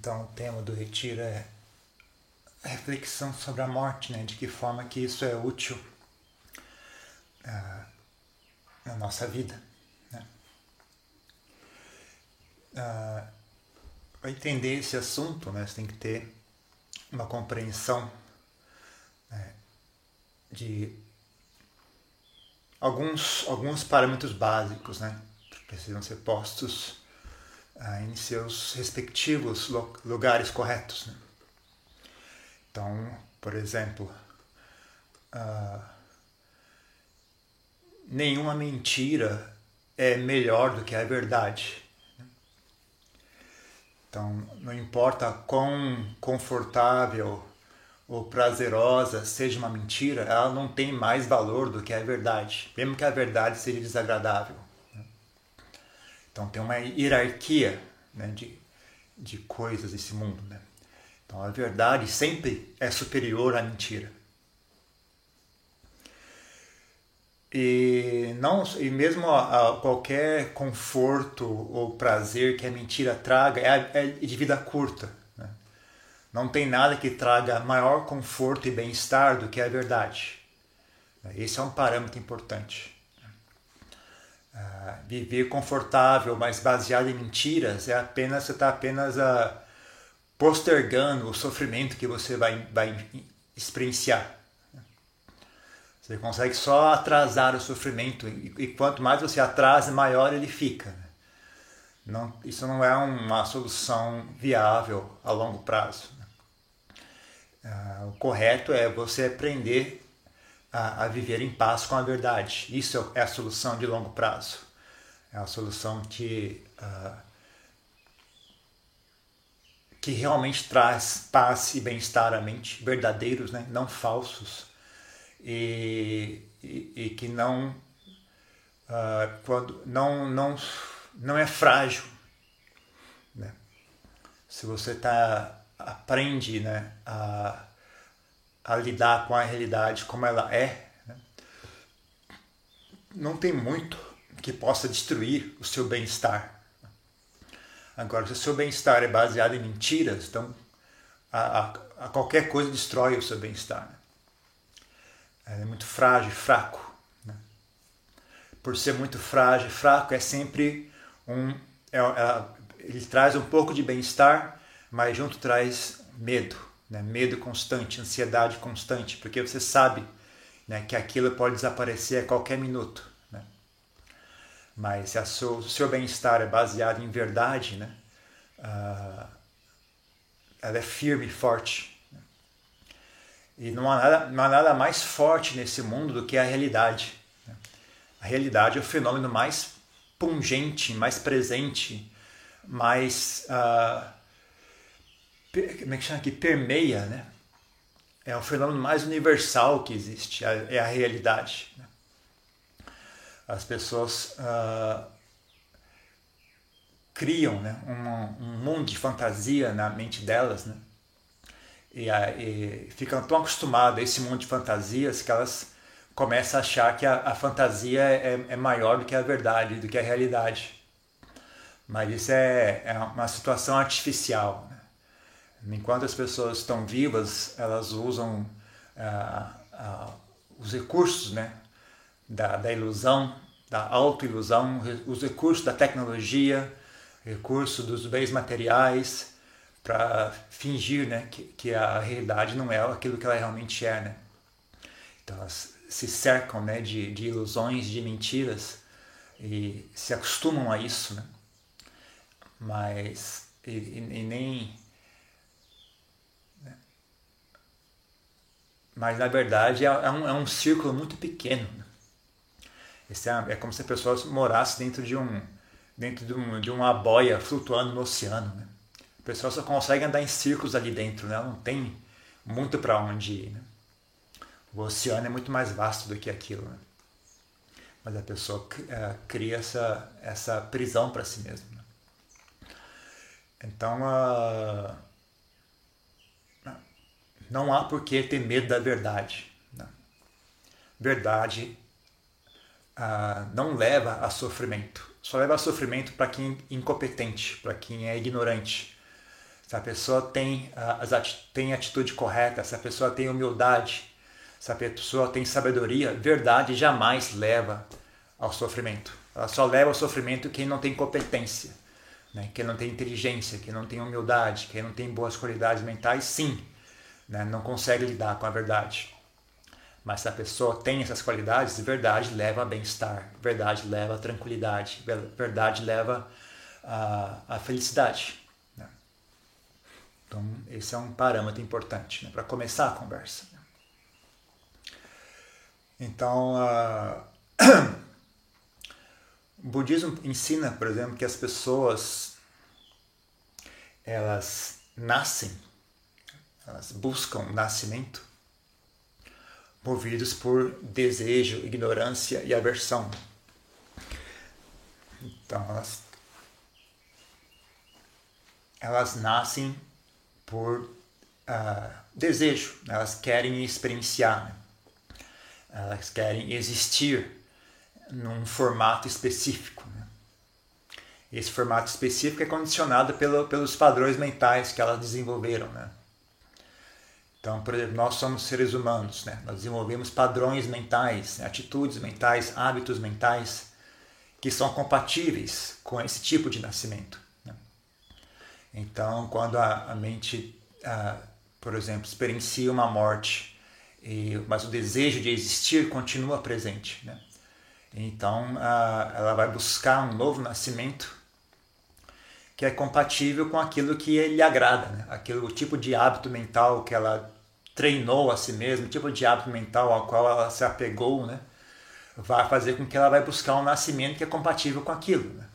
Então, o tema do retiro é a reflexão sobre a morte, né? de que forma que isso é útil uh, na nossa vida. Né? Uh, Para entender esse assunto, né, você tem que ter uma compreensão né, de alguns, alguns parâmetros básicos né, que precisam ser postos uh, em seus respectivos lugares corretos. Né? Então, por exemplo, uh, nenhuma mentira é melhor do que a verdade. Então, não importa quão confortável ou prazerosa seja uma mentira, ela não tem mais valor do que a verdade, mesmo que a verdade seja desagradável. Então, tem uma hierarquia né, de, de coisas desse mundo. Né? Então, a verdade sempre é superior à mentira. E, não, e mesmo a, a qualquer conforto ou prazer que a mentira traga é, é de vida curta. Né? Não tem nada que traga maior conforto e bem-estar do que a verdade. Esse é um parâmetro importante. Uh, viver confortável, mas baseado em mentiras, é apenas você está apenas uh, postergando o sofrimento que você vai, vai experienciar. Você consegue só atrasar o sofrimento e, e quanto mais você atrasa, maior ele fica. Né? Não, isso não é uma solução viável a longo prazo. Né? Uh, o correto é você aprender a, a, viver em paz com a verdade. Isso é a solução de longo prazo. É a solução que, uh, que realmente traz paz e bem-estar à mente, verdadeiros, né? não falsos e, e, e que não uh, quando não não não é frágil né? se você tá aprende né a, a lidar com a realidade como ela é né? não tem muito que possa destruir o seu bem-estar agora se o seu bem-estar é baseado em mentiras então a, a, a qualquer coisa destrói o seu bem-estar né? é muito frágil, fraco. Né? Por ser muito frágil, fraco, é sempre um. É, é, ele traz um pouco de bem-estar, mas junto traz medo, né? medo constante, ansiedade constante, porque você sabe né, que aquilo pode desaparecer a qualquer minuto. Né? Mas se o seu, seu bem-estar é baseado em verdade, né? Uh, ela é firme e forte. E não há, nada, não há nada mais forte nesse mundo do que a realidade. Né? A realidade é o fenômeno mais pungente, mais presente, mais. Uh, como é que chama aqui? Permeia, né? É o fenômeno mais universal que existe, é a realidade. Né? As pessoas uh, criam né, um, um mundo de fantasia na mente delas, né? e, e ficam tão acostumadas a esse mundo de fantasias que elas começam a achar que a, a fantasia é, é, maior do que a verdade, do que a realidade. Mas isso é, é uma situação artificial. Enquanto as pessoas estão vivas, elas usam ah, os recursos né? da, da ilusão, da autoilusão, os recursos da tecnologia, recursos dos bens materiais, para fingir né, que, que a realidade não é aquilo que ela realmente é. Né? Então elas se cercam né, de, de ilusões, de mentiras e se acostumam a isso. Né? Mas e, e nem. Mas na verdade é, é, um, é um círculo muito pequeno. Né? Esse é, é como se a pessoa morasse dentro de um dentro de, um, de uma boia flutuando no oceano. Né? O pessoal só consegue andar em círculos ali dentro, né? Não tem muito para onde ir, né? O oceano é muito mais vasto do que aquilo, né? Mas a pessoa uh, cria essa, essa prisão para si mesma. Né? Então, uh, não há por que ter medo da verdade. Né? Verdade uh, não leva a sofrimento. Só leva a sofrimento para quem é incompetente, para quem é ignorante se a pessoa tem, as tem atitude correta, se a pessoa tem humildade, se a pessoa tem sabedoria, verdade jamais leva ao sofrimento. Ela só leva ao sofrimento quem não tem competência, né? quem não tem inteligência, quem não tem humildade, quem não tem boas qualidades mentais, sim, né? não consegue lidar com a verdade. Mas se a pessoa tem essas qualidades, verdade leva a bem-estar, verdade leva a tranquilidade, verdade leva a, a felicidade. Né? Então, esse é um parâmetro importante né? para começar a conversa. Então, uh, o budismo ensina, por exemplo, que as pessoas elas nascem, elas buscam nascimento movidos por desejo, ignorância e aversão. Então, elas, elas nascem por uh, desejo, elas querem experienciar, né? elas querem existir num formato específico. Né? Esse formato específico é condicionado pelo, pelos padrões mentais que elas desenvolveram. Né? Então, por exemplo, nós somos seres humanos, né? nós desenvolvemos padrões mentais, né? atitudes mentais, hábitos mentais que são compatíveis com esse tipo de nascimento. Né? Então, quando a, a mente, por exemplo, experiencia uma morte e, mas o desejo de existir continua presente. Né? Então, ela vai buscar um novo nascimento que é compatível com aquilo que lhe agrada, né? aquele o tipo de hábito mental que ela treinou a si mesma, o tipo de hábito mental ao qual ela se apegou, né? vai fazer com que ela vai buscar um nascimento que é compatível com aquilo. Né?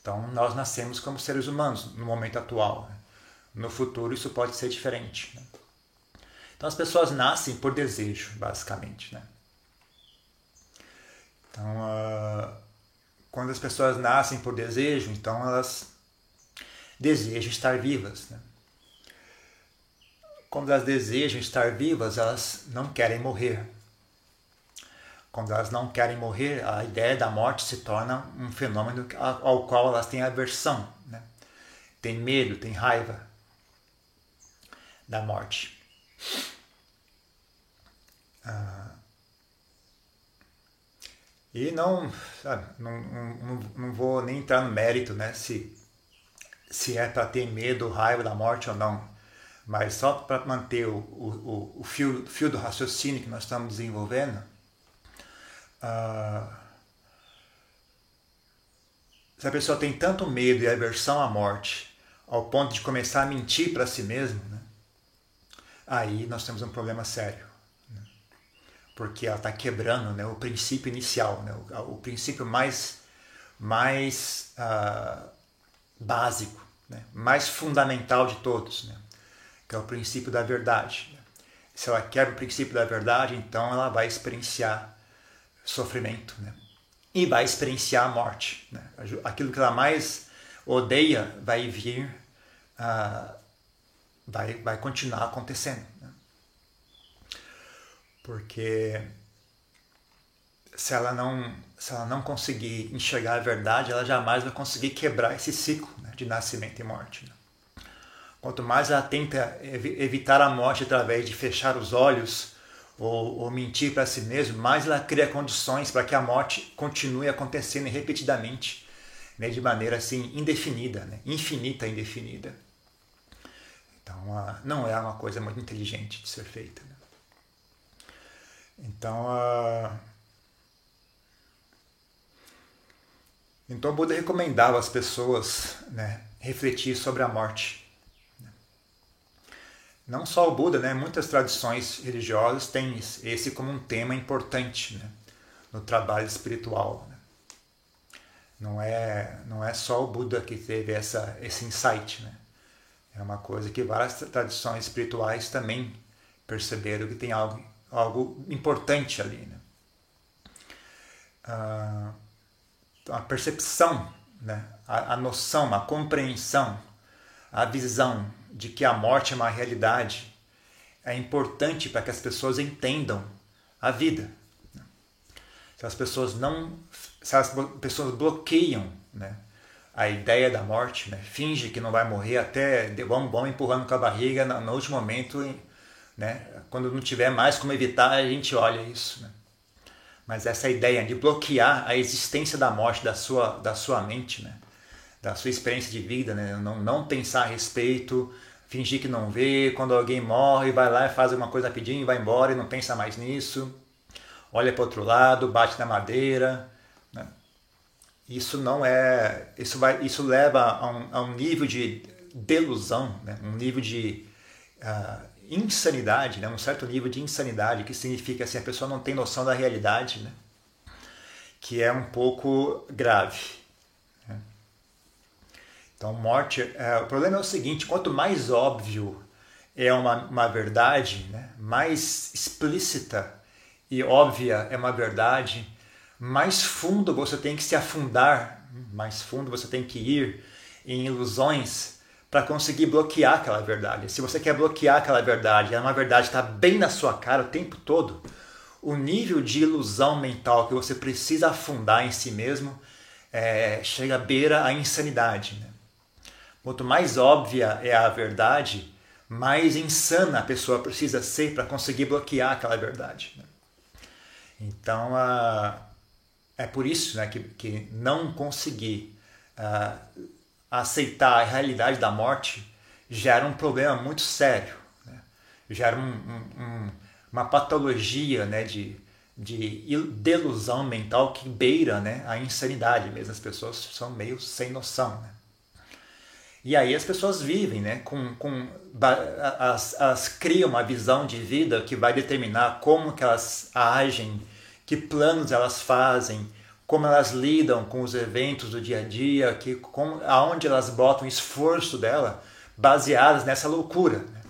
Então, nós nascemos como seres humanos no momento atual. Né? No futuro, isso pode ser diferente. Né? Então as pessoas nascem por desejo, basicamente. Né? Então, uh, quando as pessoas nascem por desejo, então elas desejam estar vivas. Né? Quando elas desejam estar vivas, elas não querem morrer. Quando elas não querem morrer, a ideia da morte se torna um fenômeno ao qual elas têm aversão, né? tem medo, tem raiva da morte. Ah, e não, sabe, não, não, não vou nem entrar no mérito, né, se, se é para ter medo, raiva da morte ou não, mas só para manter o, o, o, fio, fio do raciocínio que nós estamos desenvolvendo, uh, se a pessoa tem tanto medo e aversão à morte, ao ponto de começar a mentir para si mesmo, né, aí nós temos um problema sério porque ela está quebrando né, o princípio inicial, né, o, o princípio mais, mais uh, básico, né, mais fundamental de todos, né, que é o princípio da verdade. Se ela quebra o princípio da verdade, então ela vai experienciar sofrimento né, e vai experienciar a morte. Né, aquilo que ela mais odeia vai vir, uh, vai, vai continuar acontecendo. Né. Porque se ela não se ela não conseguir enxergar a verdade, ela jamais vai conseguir quebrar esse ciclo né, de nascimento e morte. Né? Quanto mais ela tenta evitar a morte através de fechar os olhos ou, ou mentir para si mesmo, mais ela cria condições para que a morte continue acontecendo repetidamente, né, de maneira assim indefinida, né, infinita indefinida. Então, não é uma coisa muito inteligente de ser feita. Né? Então. Então Buda recomendava às pessoas né, refletir sobre a morte. Não só o Buda, né, muitas tradições religiosas têm esse como um tema importante né, no trabalho espiritual. Né. Não é, não é só o Buda que teve essa, esse insight. Né. É uma coisa que várias tradições espirituais também perceberam que tem algo algo importante ali. Né? Ah, a percepção, né? a, a noção, a compreensão, a visão de que a morte é uma realidade é importante para que as pessoas entendam a vida. Se as pessoas não, se as pessoas bloqueiam né, a ideia da morte, né? finge que não vai morrer até vamos, vamos empurrando com a barriga no, no último momento, né? quando não tiver mais como evitar, a gente olha isso. Né? Mas essa ideia de bloquear a existência da morte da sua, da sua mente, né? da sua experiência de vida, né? não, não pensar a respeito, fingir que não vê, quando alguém morre, vai lá e faz alguma coisa rapidinho, vai embora e não pensa mais nisso, olha para outro lado, bate na madeira, isso não é isso vai isso leva a um, a um nível de delusão né? um nível de uh, insanidade né? um certo nível de insanidade que significa assim a pessoa não tem noção da realidade né? que é um pouco grave né? então morte uh, o problema é o seguinte quanto mais óbvio é uma, uma verdade né? mais explícita e óbvia é uma verdade mais fundo você tem que se afundar, mais fundo você tem que ir em ilusões para conseguir bloquear aquela verdade. Se você quer bloquear aquela verdade, é uma verdade que está bem na sua cara o tempo todo, o nível de ilusão mental que você precisa afundar em si mesmo é, chega à beira a insanidade. Né? Quanto mais óbvia é a verdade, mais insana a pessoa precisa ser para conseguir bloquear aquela verdade. Né? Então, a é por isso né, que, que não conseguir uh, aceitar a realidade da morte gera um problema muito sério, né? gera um, um, um, uma patologia né, de, de delusão mental que beira né, a insanidade mesmo. As pessoas são meio sem noção. Né? E aí as pessoas vivem, né, com, com as, as criam uma visão de vida que vai determinar como que elas agem que planos elas fazem, como elas lidam com os eventos do dia a dia, que, como, aonde elas botam esforço dela, baseadas nessa loucura. Né?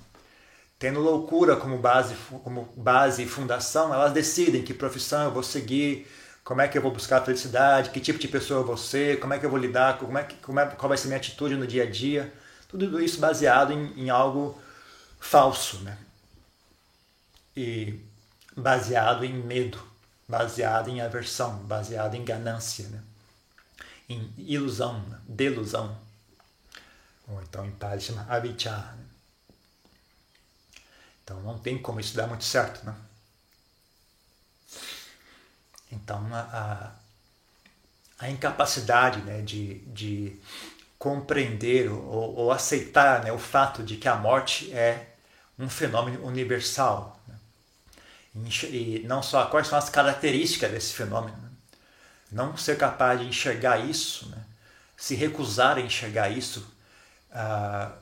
Tendo loucura como base, como base e fundação, elas decidem que profissão eu vou seguir, como é que eu vou buscar a felicidade, que tipo de pessoa eu vou ser, como é que eu vou lidar, como é que, como é, qual vai ser minha atitude no dia a dia. Tudo isso baseado em, em algo falso, né? E baseado em medo baseada em aversão, baseada em ganância, né? em ilusão, delusão. Ou então em Pali chama avijja. Né? Então não tem como isso dar muito certo. Né? Então a, a, a incapacidade né, de, de compreender ou, ou aceitar né, o fato de que a morte é um fenômeno universal, e não só quais são as características desse fenômeno. Né? Não ser capaz de enxergar isso, né? se recusar a enxergar isso, ah,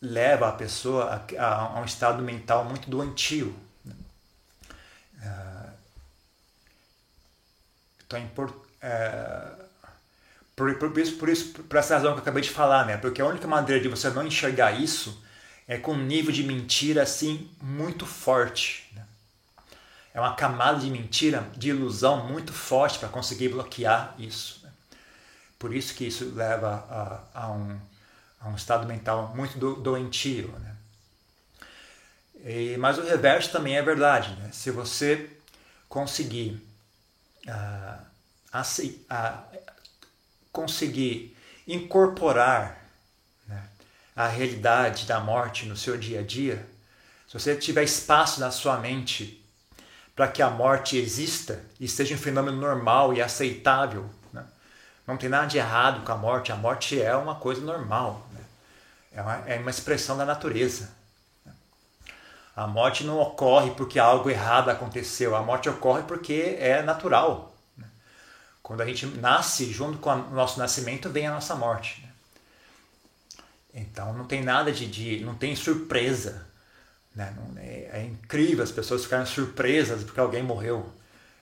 leva a pessoa a, a, a, um estado mental muito doentio. Né? Ah, então, por, é, por, por, isso, por isso, por essa razão que eu acabei de falar, né? Porque a única maneira de você não enxergar isso é com um nível de mentira assim muito forte. Né? É uma camada de mentira, de ilusão muito forte para conseguir bloquear isso. Né? Por isso que isso leva a, a, um, a um estado mental muito do, doentio. Né? E, mas o reverso também é verdade. Né? Se você conseguir uh, conseguir incorporar né, a realidade da morte no seu dia a dia, se você tiver espaço na sua mente para que a morte exista e seja um fenômeno normal e aceitável. Né? Não tem nada de errado com a morte, a morte é uma coisa normal, né? é, uma, é uma expressão da natureza. Né? A morte não ocorre porque algo errado aconteceu, a morte ocorre porque é natural. Né? Quando a gente nasce, junto com o nosso nascimento, vem a nossa morte. Né? Então não tem nada de, de não tem surpresa né? É, é incrível as pessoas ficarem surpresas porque alguém morreu.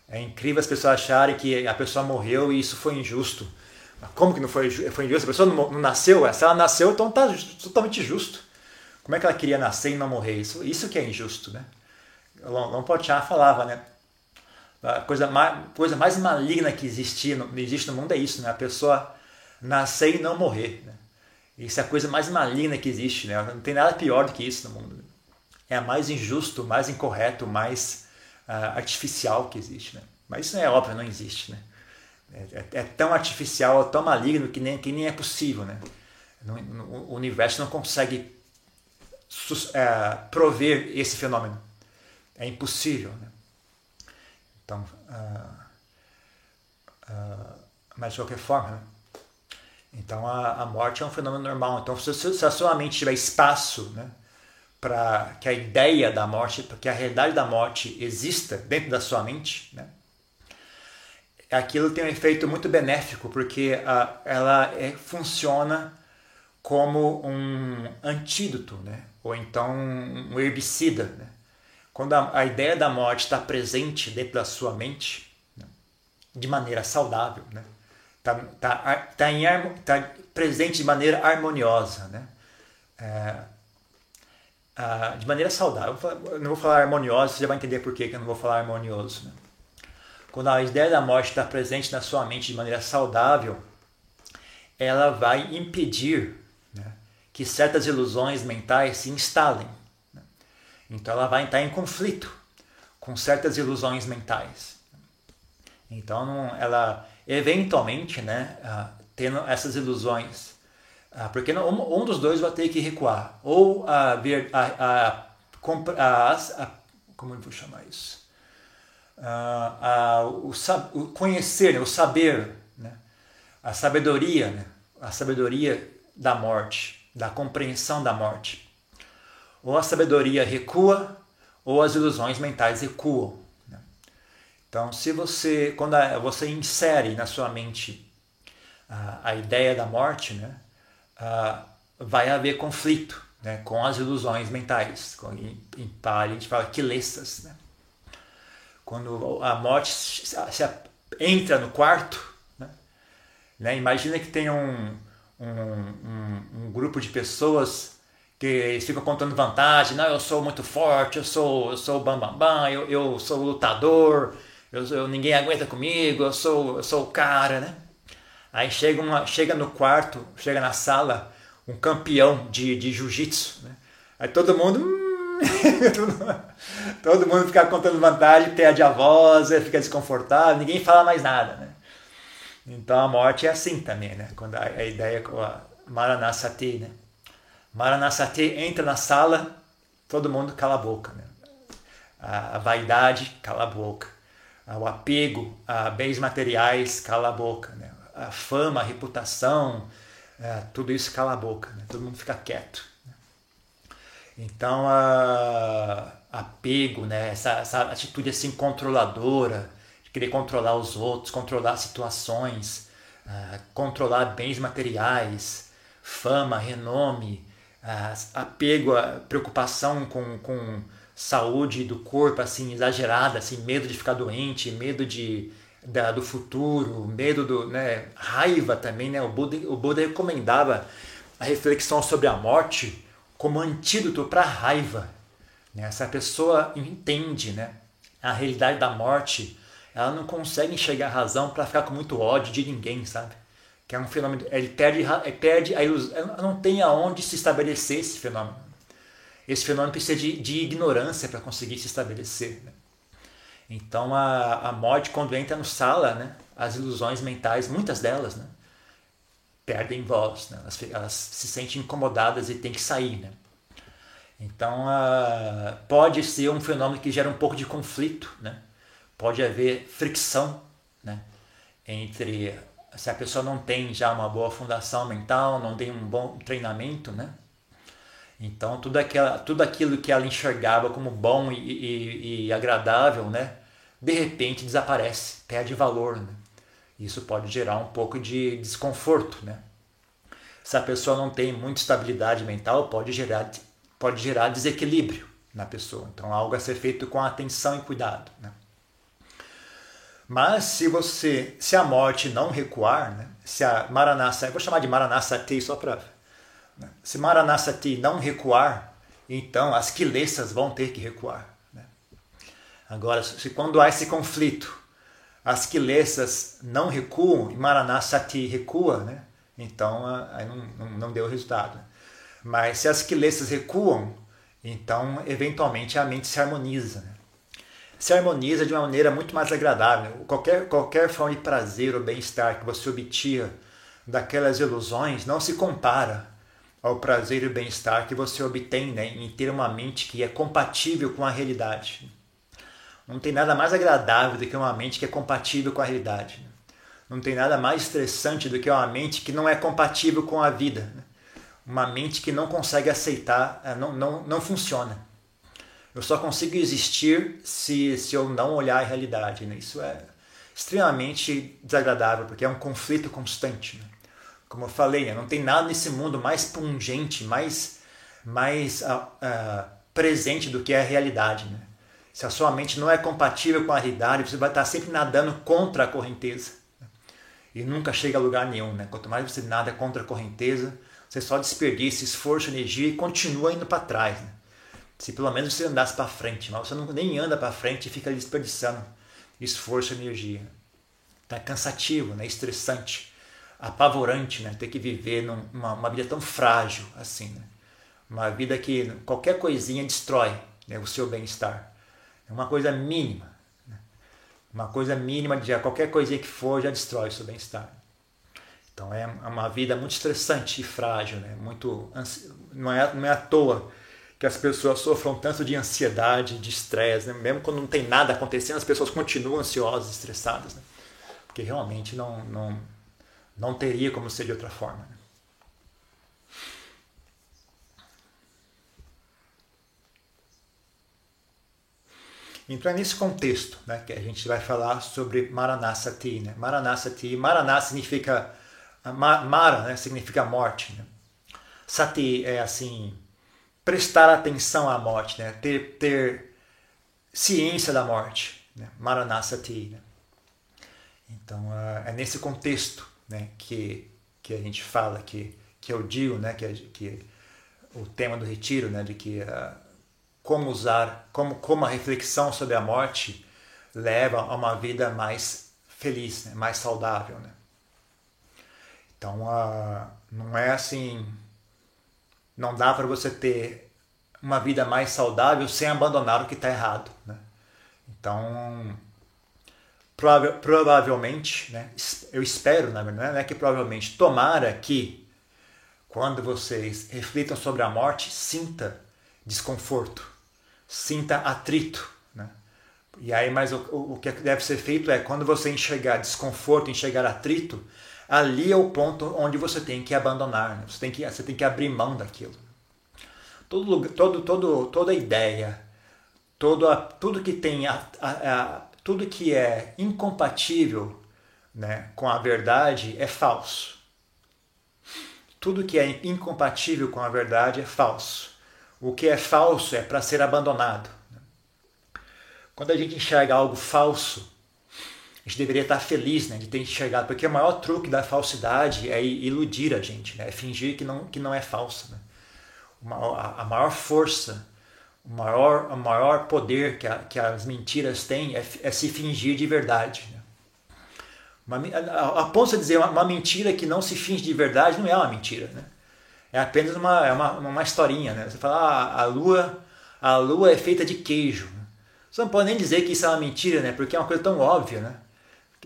É incrível as pessoas acharem que a pessoa morreu e isso foi injusto. Como que não foi, foi injusto? A pessoa não, não nasceu? Se ela nasceu, então está totalmente justo. Como é que ela queria nascer e não morrer? Isso, isso que é injusto, né? Long Potiá falava, né? A coisa mais, coisa mais maligna que existia, existe no mundo é isso, né? A pessoa nascer e não morrer. Né? Isso é a coisa mais maligna que existe, né? Não tem nada pior do que isso no mundo é a mais injusto, mais incorreto, mais uh, artificial que existe. Né? Mas isso é óbvio, não existe. Né? É, é, é tão artificial, tão maligno que nem, que nem é possível. Né? o universo não consegue é, prover esse fenômeno. É impossível. Né? Então, uh, uh, mas de qualquer forma, né? então a, a, morte é um fenômeno normal. Então, se, se a sua mente tiver espaço né, para que a ideia da morte, para que a realidade da morte exista dentro da sua mente, né, aquilo tem um efeito muito benéfico, porque uh, ela é, funciona como um antídoto, né? ou então um herbicida. Né? Quando a, a, ideia da morte está presente dentro da sua mente, né? de maneira saudável, né? tá, tá, tá, em, tá presente de maneira harmoniosa, né? É, de maneira saudável. Eu não vou falar harmoniosa, você já vai entender por que eu não vou falar harmonioso. Né? Quando a ideia da morte está presente na sua mente de maneira saudável, ela vai impedir que certas ilusões mentais se instalem. Né? Então ela vai entrar em conflito com certas ilusões mentais. Então ela eventualmente, né, uh, tendo essas ilusões, uh, porque não, um, um, dos dois vai ter que recuar, ou a a, a, a, como eu vou chamar isso, uh, o, o, conhecer, né, o saber, né, a sabedoria, né, a sabedoria da morte da compreensão da morte. Ou a sabedoria recua, ou as ilusões mentais recuam. Né? Então, se você, quando você insere na sua mente a, a ideia da morte, né, vai haver conflito né, com as ilusões mentais. Em, em Pali a gente fala quilesas. Né? Quando a morte se, se entra no quarto, né, né, imagina que tem um, um, um, um grupo de pessoas que ficam contando vantagem, não, eu sou muito forte, eu sou, eu sou bambambam, bam, bam, eu, eu sou lutador, eu, eu, ninguém aguenta comigo, eu sou, eu sou o cara, né? Aí chega, uma, chega no quarto, chega na sala, um campeão de, de jiu-jitsu, né? Aí todo mundo, hum, todo mundo fica contando vantagem, perde a voz, fica desconfortável, ninguém fala mais nada, né? Então a morte é assim também, né? Quando a, a ideia a Maranasati, né? Maranasati entra na sala, todo mundo cala a boca, né? A, a vaidade cala a boca, o apego a bens materiais cala a boca, né? A fama, a reputação, é, tudo isso cala a boca, né? Todo mundo fica quieto. Né? Então, a, apego, né? essa, essa atitude assim controladora, querer controlar os outros, controlar situações, uh, controlar bens materiais, fama, renome, uh, apego, preocupação com, com saúde do corpo assim exagerada, assim medo de ficar doente, medo de da, do futuro, medo do né, raiva também, né? O Buda, o Buda recomendava a reflexão sobre a morte como antídoto para a raiva. Né? Se a pessoa entende, né, a realidade da morte ela não consegue enxergar a razão para ficar com muito ódio de ninguém, sabe? Que é um fenômeno, ele perde, ele perde a ilusão, não tem aonde se estabelecer esse fenômeno. Esse fenômeno precisa de, de ignorância para conseguir se estabelecer. Né? Então a, a morte, quando entra no sala, né, as ilusões mentais, muitas delas, né, perdem voz, né? elas, elas, se sentem incomodadas e têm que sair. Né? Então pode ser um fenômeno que gera um pouco de conflito, né? pode haver fricção né, entre se a pessoa não tem já uma boa fundação mental, não tem um bom treinamento, né? Então tudo, aquela, tudo aquilo que ela enxergava como bom e, e, e agradável, né? De repente desaparece, perde valor, né? Isso pode gerar um pouco de desconforto, né? Se a pessoa não tem muita estabilidade mental, pode gerar, pode gerar desequilíbrio na pessoa. Então algo a ser feito com atenção e cuidado, né? Mas se você, se a morte não recuar, né, se a Maranassa, eu vou chamar de Maranasati só para, se Maranasati não recuar, então as quilessas vão ter que recuar. Né? Agora, se quando há esse conflito, as quilessas não recuam e Maranasati recua, né? então aí não, não, não deu resultado. Mas se as quilessas recuam, então eventualmente a mente se harmoniza. Né? se harmoniza de uma maneira muito mais agradável. Qualquer, qualquer forma de prazer ou bem-estar que você obtia daquelas ilusões não se compara ao prazer e bem-estar que você obtém né, em ter uma mente que é compatível com a realidade. Não tem nada mais agradável do que uma mente que é compatível com a realidade. Não tem nada mais estressante do que uma mente que não é compatível com a vida. Uma mente que não consegue aceitar, eh, não, não, não funciona. Eu só consigo existir se, se eu não olhar a realidade. Né? Isso é extremamente desagradável, porque é um conflito constante. Né? Como eu falei, né? não tem nada nesse mundo mais pungente, mais, mais uh, uh, presente do que a realidade. Né? Se a sua mente não é compatível com a realidade, você vai estar sempre nadando contra a correnteza e nunca chega a lugar nenhum. Né? Quanto mais você nada contra a correnteza, você só desperdiça esforço, energia e continua indo para trás. Né? Se pelo menos você andasse para frente, mas você não, nem anda para frente e fica desperdiçando esforço e energia. Tá cansativo, né? estressante, apavorante, né? ter que viver numa uma vida tão frágil assim. Né? Uma vida que qualquer coisinha destrói né? o seu bem-estar. É uma coisa mínima. Uma coisa mínima de qualquer coisinha que for já destrói o seu bem-estar. Então é uma vida muito estressante e frágil, né? Muito não é não é à toa que as pessoas sofram tanto de ansiedade, de estresse, né? mesmo quando não tem nada acontecendo, as pessoas continuam ansiosas, estressadas, né? porque realmente não não não teria como ser de outra forma. Então é nesse contexto né, que a gente vai falar sobre Maranasati. Né? Maranasati, Maraná significa Mara, né, significa morte. Né? Sati é assim prestar atenção à morte, né? ter, ter ciência da morte. Né? Maranasati. Né? Então é nesse contexto né, que que a gente fala que que eu digo, né, que, que o tema do retiro, né, de que uh, como usar, como, como a reflexão sobre a morte leva a uma vida mais feliz, né? mais saudável. Né? Então, uh, não é assim, não dá para você ter uma vida mais saudável sem abandonar o que está errado. Né? Então, prova provavelmente, né? eu espero, na verdade, não é que provavelmente, tomara que quando vocês reflitam sobre a morte, sinta desconforto sinta atrito. Né? E aí, mas o, o que deve ser feito é quando você enxergar desconforto, enxergar atrito, ali é o ponto onde você tem que abandonar, né? você, tem que, você tem que abrir mão daquilo. Todo, todo, todo, toda ideia, todo tudo que tem a, a, a, tudo que é incompatível né, com a verdade é falso. Tudo que é incompatível com a verdade é falso. O que é falso é para ser abandonado. Quando a gente enxerga algo falso, a gente deveria estar feliz né, de ter enxergado, porque o maior truque da falsidade é iludir a gente, né, é fingir que não, que não é falso. Né? a maior força, o maior, o maior poder que, a, que as mentiras têm é, é se fingir de verdade. Né? Uma, a, a ponto de dizer uma, uma mentira que não se finge de verdade não é uma mentira. Né? é apenas uma, é uma, uma historinha. Né? Você fala, ah, a lua, a lua é feita de queijo. Você não pode nem dizer que isso é uma mentira, né? porque é uma coisa tão óbvia. Né?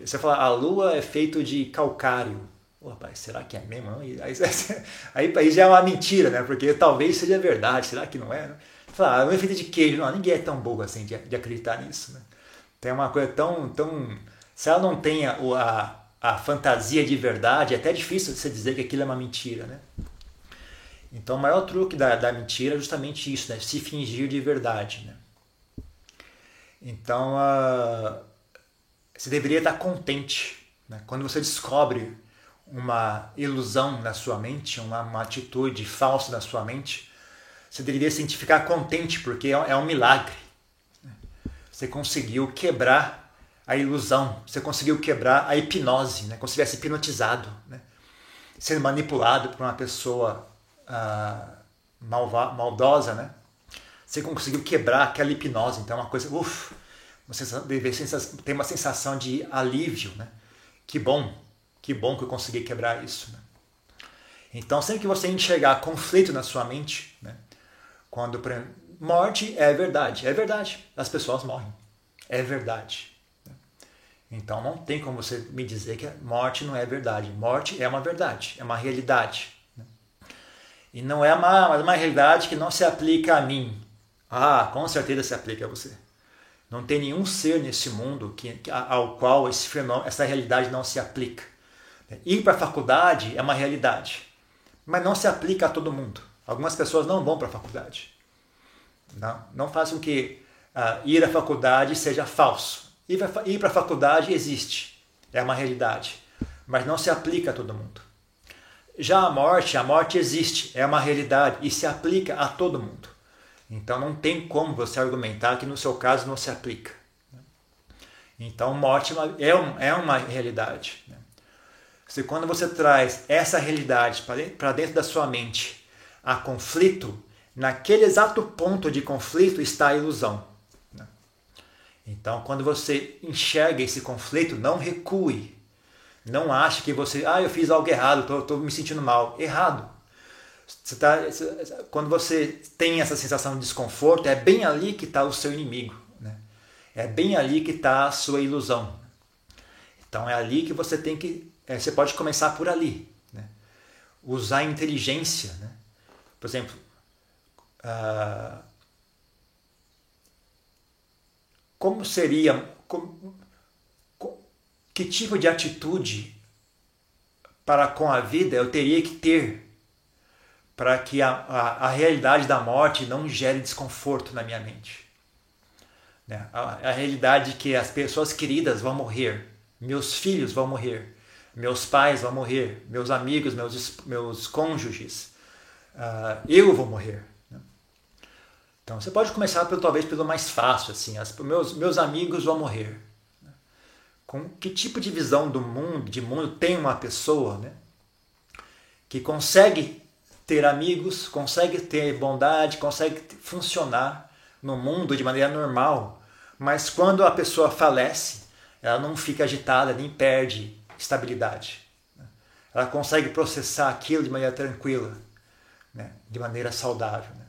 Você fala, a lua é feita de calcário. Pô, rapaz, será que é mesmo? Aí, aí, aí, já é uma mentira, né? Porque talvez seja verdade, será que não é? Né? Fala, a lua é feita de queijo. Não, ninguém é tão bobo assim de, de acreditar nisso. Né? Tem uma coisa tão, tão. Se ela não tem a, a, a fantasia de verdade, é até difícil você dizer que aquilo é uma mentira, né? Então, o maior truque da, da mentira é justamente isso, né? se fingir de verdade. Né? Então, uh, você deveria estar contente né? quando você descobre uma ilusão na sua mente, uma, uma atitude falsa na sua mente. Você deveria se ficar contente porque é, é um milagre. Você conseguiu quebrar a ilusão, você conseguiu quebrar a hipnose, né? como se tivesse hipnotizado, né? sendo manipulado por uma pessoa malva, maldosa, né? Você conseguiu quebrar aquela hipnose, então é uma coisa, uff, ter uma sensação de alívio, né? Que bom, que bom que eu consegui quebrar isso, né? Então, sempre que você enxergar conflito na sua mente, né? Quando morte é verdade, é verdade, as pessoas morrem. é verdade. Então não tem como você me dizer que morte não é verdade. Morte é uma verdade, é uma realidade. E não é uma, uma realidade que não se aplica a mim. Ah, com certeza se aplica a você. Não tem nenhum ser nesse mundo que, ao qual esse fenômeno, essa realidade não se aplica. Ir para a faculdade é uma realidade, mas não se aplica a todo mundo. Algumas pessoas não vão para a faculdade. Não, não faz com que uh, ir à faculdade seja falso. Ir para a faculdade existe, é uma realidade, mas não se aplica a todo mundo. Já a morte, a morte existe, é uma realidade e se aplica a todo mundo. Então não tem como você argumentar que no seu caso não se aplica. Então morte é, um, é uma realidade. Se quando você traz essa realidade para dentro da sua mente, a conflito, naquele exato ponto de conflito está a ilusão. Então, quando você enxerga esse conflito, não recue. Não ache que você, ah, eu fiz algo errado, estou me sentindo mal. Errado. Você tá, quando você tem essa sensação de desconforto, é bem ali que está o seu inimigo. Né? É bem ali que está a sua ilusão. Então é ali que você tem que. É, você pode começar por ali. Né? Usar inteligência. Né? Por exemplo, uh, como seria. Como, que tipo de atitude para com a vida eu teria que ter para que a, a, a, realidade da morte não gere desconforto na minha mente. Né? A, a realidade de que as pessoas queridas vão morrer, meus filhos vão morrer, meus pais vão morrer, meus amigos, meus, meus cônjuges, uh, eu vou morrer. Né? Então você pode começar pelo, talvez pelo mais fácil, assim, as, meus, meus amigos vão morrer. Né? Com que tipo de visão do mundo, de mundo tem uma pessoa, né? que consegue ter amigos, consegue ter bondade, consegue funcionar no mundo de maneira normal, mas quando a pessoa falece, ela não fica agitada nem perde estabilidade. Ela consegue processar aquilo de maneira tranquila, né? de maneira saudável. Né?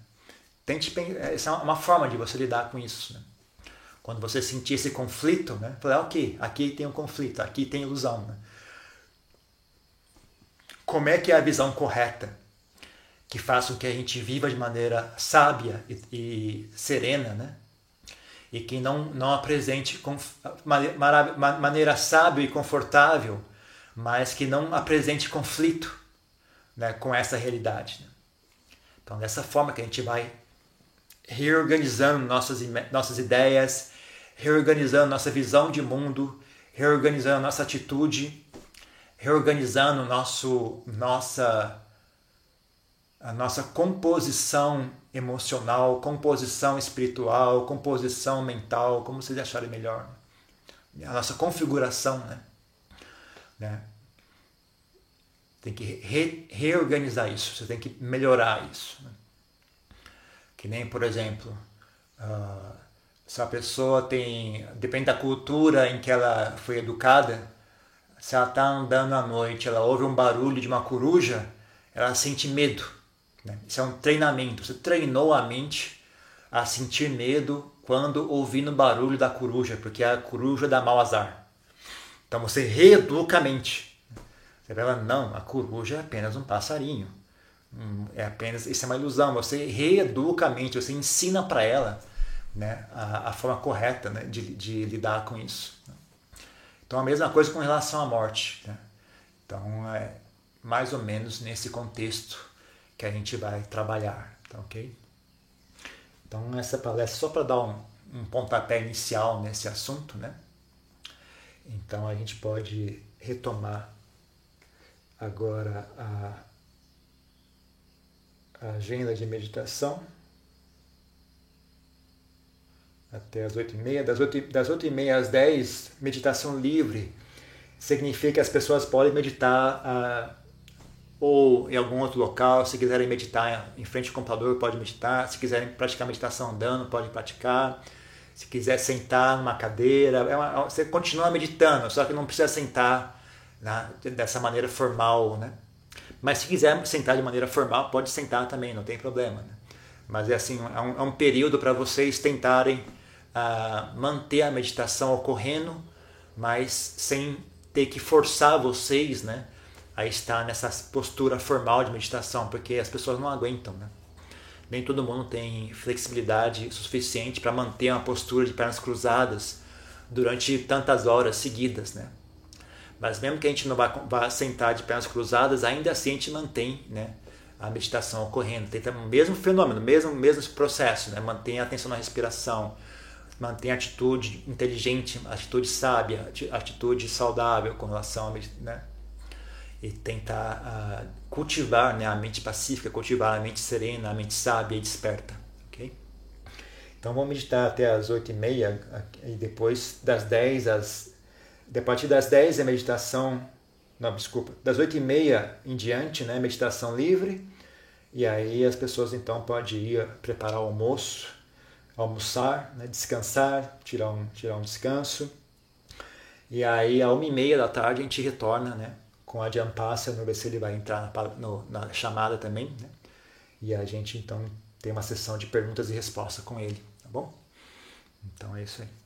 Tente, essa é uma forma de você lidar com isso. Né? Quando você sentir esse conflito, né? falar, ok, aqui tem um conflito, aqui tem ilusão. Né? Como é que é a visão correta? que façam que a gente viva de maneira sábia e, e serena, né? E que não, não apresente com, maneira, maneira sábia e confortável, mas que não apresente conflito né, com essa realidade. Né? Então, dessa forma que a gente vai reorganizando nossas, nossas ideias, reorganizando nossa visão de mundo, reorganizando nossa atitude, reorganizando nosso, nossa a nossa composição emocional, composição espiritual, composição mental, como vocês acharem melhor. A nossa configuração, né? né? Tem que re reorganizar isso, você tem que melhorar isso. Né? Que nem, por exemplo, uh, se a pessoa tem. Depende da cultura em que ela foi educada, se ela está andando à noite, ela ouve um barulho de uma coruja, ela sente medo né? Isso é um treinamento. Você treinou a mente a sentir medo quando ouvindo o barulho da coruja, porque a coruja dá mau azar. Então você reeduca a mente. Fala, não, a coruja é apenas um passarinho. Hum, é apenas, isso é uma ilusão. Você reeduca a mente, você ensina para ela né, a, a, forma correta né, de, de, lidar com isso. Então a mesma coisa com relação à morte. Né? Então é mais ou menos nesse contexto que a gente vai trabalhar, tá ok? Então essa palestra só para dar um, um pontapé inicial nesse assunto, né? Então a gente pode retomar agora a, agenda de meditação até as 8h30. Das 8, das 8h30 às 10 meditação livre significa que as pessoas podem meditar a ou em algum outro local. Se quiserem meditar em frente ao computador, pode meditar. Se quiserem praticar meditação andando, pode praticar. Se quiser sentar numa cadeira, é uma, você continua meditando, só que não precisa sentar né, dessa maneira formal, né? Mas se quiser sentar de maneira formal, pode sentar também, não tem problema. Né? Mas é assim, é um, é um período para vocês tentarem a manter a meditação ocorrendo, mas sem ter que forçar vocês, né, a estar nessa postura formal de meditação, porque as pessoas não aguentam, né? Nem todo mundo tem flexibilidade suficiente para manter uma postura de pernas cruzadas durante tantas horas seguidas, né? Mas mesmo que a gente não vá, vá sentar de pernas cruzadas, ainda assim a gente mantém, né, a meditação ocorrendo, tenta o mesmo fenômeno, mesmo mesmo processo, né? Mantém a atenção na respiração, mantém a atitude inteligente, atitude sábia, atitude saudável com relação a né? e tentar uh, cultivar né, a mente pacífica, cultivar a mente serena, a mente sábia e desperta. Okay? Então vamos meditar até as 8 e e depois das 10 às... A partir das 10 é meditação... Não, desculpa. Das 8 e meia em diante, né, meditação livre. E aí as pessoas então podem ir preparar o almoço, almoçar, né, descansar, tirar um, tirar um descanso. E aí, a uma e meia da tarde, a gente retorna né, com a Jampassa, vamos ver se ele vai entrar na, no, na chamada também. Né? E a gente, então, tem uma sessão de perguntas e respostas com ele, tá bom? Então é isso aí.